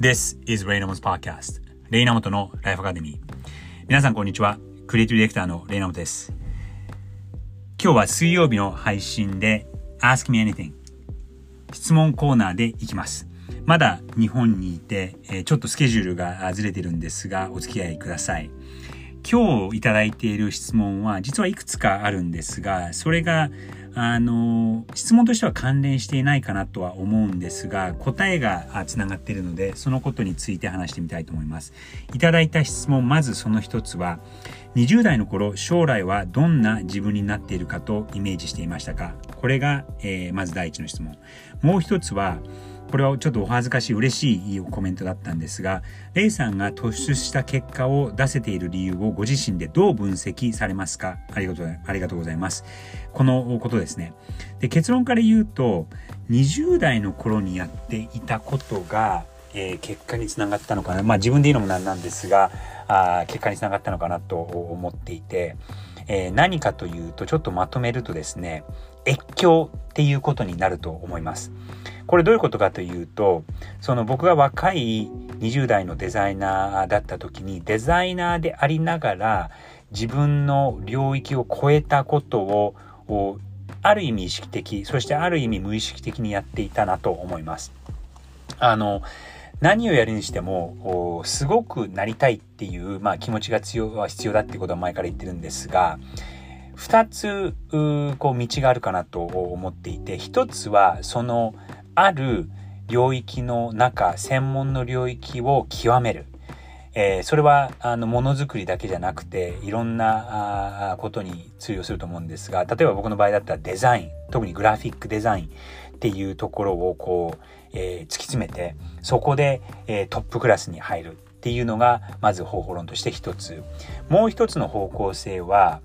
This is Raynamo's Podcast. レイナモトのライフアカデミー皆さんこんにちは。クリエイティブディレクターのレイナモトです。今日は水曜日の配信で Ask me anything 質問コーナーでいきます。まだ日本にいて、ちょっとスケジュールがずれてるんですがお付き合いください。今日いただいている質問は実はいくつかあるんですがそれがあの質問としては関連していないかなとは思うんですが答えがつながっているのでそのことについて話してみたいと思います。いただいた質問まずその一つは20代の頃将来はどんな自分になっているかとイメージしていましたか？これが、えー、まず第一の質問。もう一つはこれはちょっとお恥ずかしい嬉しいコメントだったんですが、レイさんが突出した結果を出せている理由をご自身でどう分析されますか？ありがとうありがとうございます。このことですね。で結論から言うと、20代の頃にやっていたことが、えー、結果につながったのかな。まあ自分で言うのもなんなんですが、あ結果につながったのかなと思っていて、えー、何かというと、ちょっとまとめるとですね、越境っていうことになると思います。これどういうことかというとその僕が若い20代のデザイナーだった時にデザイナーでありながら自分の領域を超えたことをある意味意識的そしてある意味無意識的にやっていたなと思います。あの何をやるにしてもすごくなりたいっていう、まあ、気持ちが強は必要だってことは前から言ってるんですが2つこう道があるかなと思っていて1つはそのある領域の中、専門の領域を極める。えー、それはあのものづくりだけじゃなくていろんなあことに通用すると思うんですが例えば僕の場合だったらデザイン特にグラフィックデザインっていうところをこう、えー、突き詰めてそこで、えー、トップクラスに入るっていうのがまず方法論として一つ。もう一つの方向性は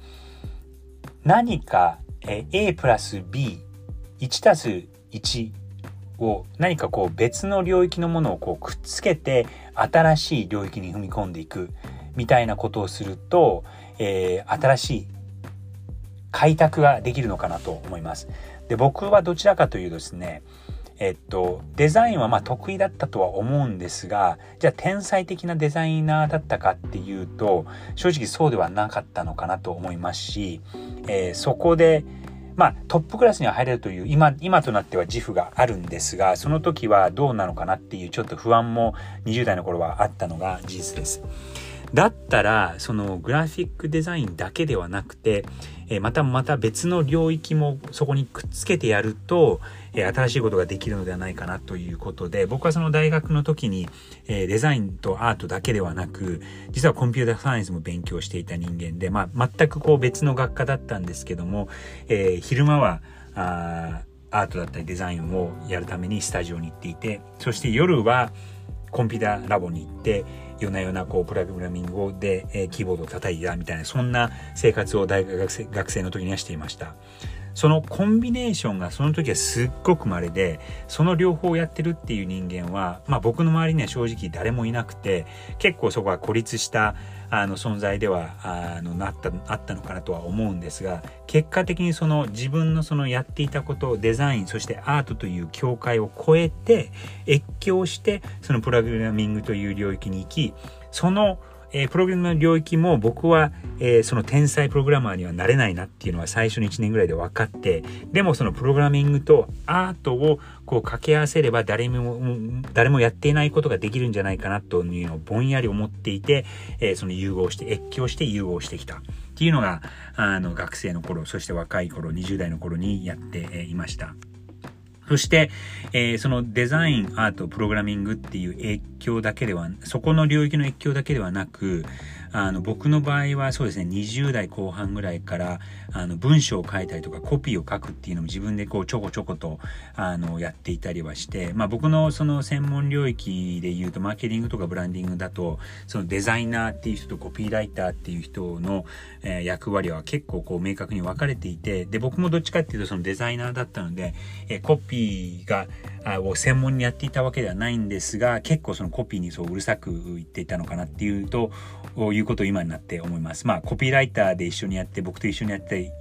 何か、えー、A プラス B1 たす1を何かこう別の領域のものをこうくっつけて新しい領域に踏み込んでいくみたいなことをすると、えー、新しい開拓ができるのかなと思います。で僕はどちらかというとですねえっと、デザインはまあ得意だったとは思うんですが、じゃあ天才的なデザイナーだったかっていうと、正直そうではなかったのかなと思いますし、えー、そこで、まあ、トップクラスには入れるという今今となっては自負があるんですがその時はどうなのかなっていうちょっと不安も20代の頃はあったのが事実です。だったらそのグラフィックデザインだけではなくて、えまたまた別の領域もそこにくっつけてやると、え新しいことができるのではないかなということで僕はその大学の時に、えデザインとアートだけではなく実はコンピューターサイエンスも勉強していた人間で、まあ、全くこう別の学科だったんですけども、えー、昼間はあアートだったりデザインをやるためにスタジオに行っていてそして夜はコンピューターラボに行って夜な夜なこうプログラミングで、えー、キーボードを叩いたみたいなそんな生活を大学学生学生の時にはしていました。そのコンビネーションがその時はすっごく稀でその両方をやってるっていう人間は、まあ、僕の周りには正直誰もいなくて結構そこは孤立したあの存在ではあのなったあったのかなとは思うんですが結果的にその自分のそのやっていたことデザインそしてアートという境界を超えて越境してそのプログラミングという領域に行きそのえ、プログラムの領域も僕は、え、その天才プログラマーにはなれないなっていうのは最初の1年ぐらいで分かってでもそのプログラミングとアートをこう掛け合わせれば誰も誰もやっていないことができるんじゃないかなというのをぼんやり思っていて、え、その融合して越境して融合してきたっていうのがあの学生の頃そして若い頃20代の頃にやっていました。そして、えー、そのデザイン、アート、プログラミングっていう影響だけでは、そこの領域の影響だけではなく、あの、僕の場合はそうですね、20代後半ぐらいから、あの、文章を書いたりとか、コピーを書くっていうのも自分でこう、ちょこちょこと、あの、やっていたりはして、まあ僕のその専門領域で言うと、マーケティングとかブランディングだと、そのデザイナーっていう人とコピーライターっていう人の、え、役割は結構こう、明確に分かれていて、で、僕もどっちかっていうとそのデザイナーだったので、え、コピーが、を専門にやっていたわけではないんですが、結構そのコピーにそううるさく言っていたのかなっていうと、いうことを今になって思います。まあ、コピーライターで一緒にやって、僕と一緒にやって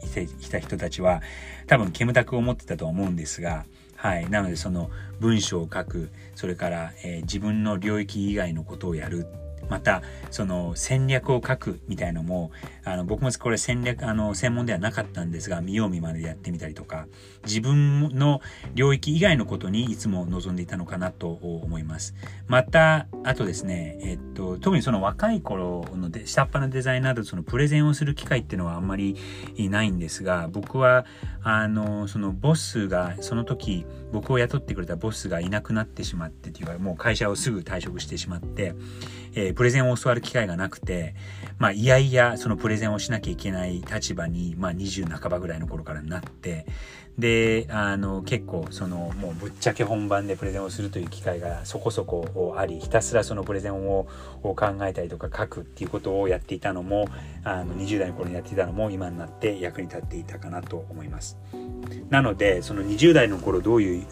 きた人たちは、多分、煙たく思ってたと思うんですが、はい。なので、その文章を書く、それから、えー、自分の領域以外のことをやるまたその戦略を書くみたいのもあの僕もこれ戦略あの専門ではなかったんですが見よう見まねでやってみたりとか自分の領域以外のことにいつも望んでいたのかなと思います。またあとですね、えっと、特にその若い頃ので下っ端のデザイナーとそのプレゼンをする機会っていうのはあんまりないんですが僕はあのそのボスがその時僕を雇ってくれたボスがいなくなってしまってっていうかもう会社をすぐ退職してしまって、えー、プレゼンを教わる機会がなくて、まあ、いやいやそのプレゼンをしなきゃいけない立場に、まあ、20半ばぐらいの頃からなってであの結構そのもうぶっちゃけ本番でプレゼンをするという機会がそこそこありひたすらそのプレゼンを考えたりとか書くっていうことをやっていたのもあの20代の頃にやっていたのも今になって役に立っていたかなと思います。なのでその20代の頃どういう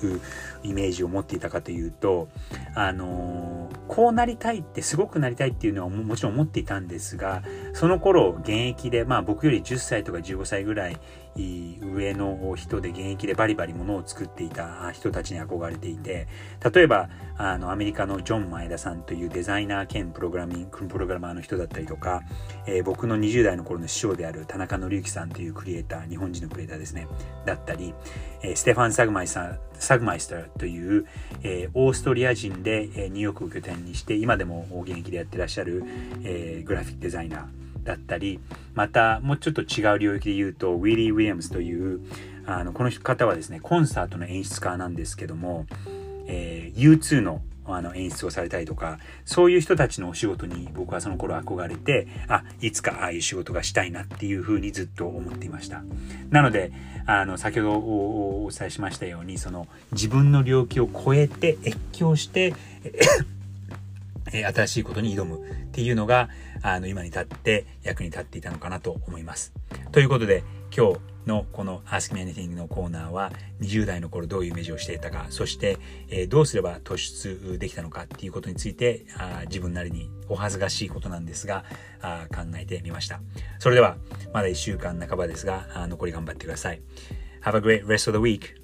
イメージを持っていたかというとあのこうなりたいってすごくなりたいっていうのはもちろん思っていたんですがその頃現役でまあ僕より10歳とか15歳ぐらい上の人で現役でバリバリものを作っていた人たちに憧れていて例えばあのアメリカのジョン・前田さんというデザイナー兼プログラミングプログラマーの人だったりとか、えー、僕の20代の頃の師匠である田中紀之さんというクリエイター日本人のクリエイターですねだったり、えー、ステファン・サグマイさんサグマイスターという、えー、オーストリア人で、えニューヨークを拠点にして今でも現役でやってらっしゃる、えグラフィックデザイナーだったりまたもうちょっと違う領域で言うとウィリー・ウィリアムズというあのこの方はですねコンサートの演出家なんですけども、えー、U2 のあの演出をされたりとかそういう人たちのお仕事に僕はその頃憧れてあいつかああいう仕事がしたいなっていうふうにずっと思っていました。なのであの先ほどお伝えしましたようにその自分の領域を超えて越境してえ新しいことに挑むっていうのが、あの、今に立って役に立っていたのかなと思います。ということで、今日のこの Ask Me Anything のコーナーは、20代の頃どういうイメージをしていたか、そして、えどうすれば突出できたのかっていうことについて、あ自分なりにお恥ずかしいことなんですが、あ考えてみました。それでは、まだ1週間半ばですが、あ残り頑張ってください。Have a great rest of the week!